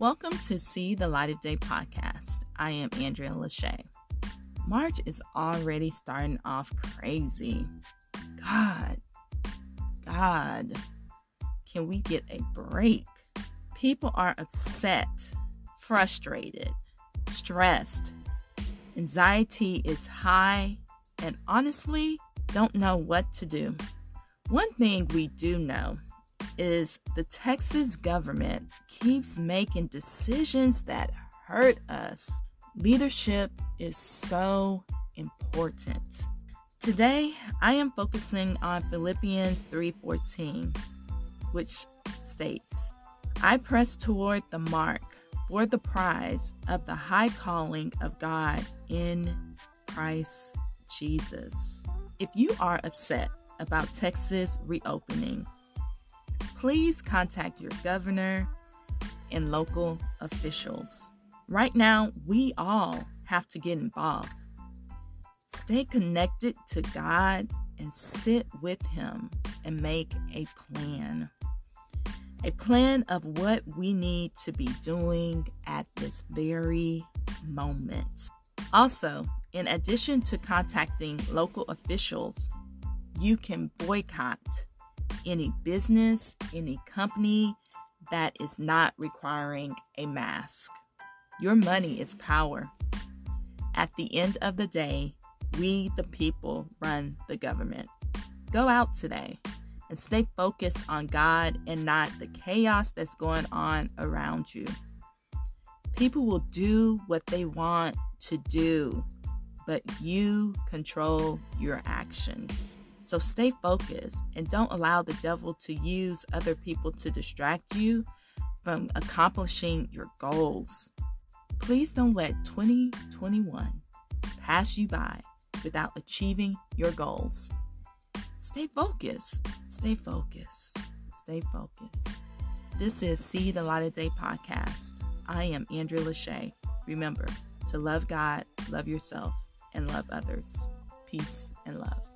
Welcome to See the Light of Day podcast. I am Andrea Lachey. March is already starting off crazy. God, God, can we get a break? People are upset, frustrated, stressed. Anxiety is high, and honestly, don't know what to do. One thing we do know is the Texas government keeps making decisions that hurt us. Leadership is so important. Today, I am focusing on Philippians 3:14, which states, "I press toward the mark for the prize of the high calling of God in Christ Jesus." If you are upset about Texas reopening, please contact your governor and local officials. Right now, we all have to get involved. Stay connected to God and sit with Him and make a plan. A plan of what we need to be doing at this very moment. Also, in addition to contacting local officials, you can boycott any business, any company that is not requiring a mask. Your money is power. At the end of the day, we, the people, run the government. Go out today and stay focused on God and not the chaos that's going on around you. People will do what they want to do, but you control your actions. So stay focused and don't allow the devil to use other people to distract you from accomplishing your goals. Please don't let 2021 pass you by without achieving your goals. Stay focused. Stay focused. Stay focused. This is See the Light of Day podcast. I am Andrea Lachey. Remember to love God, love yourself, and love others. Peace and love.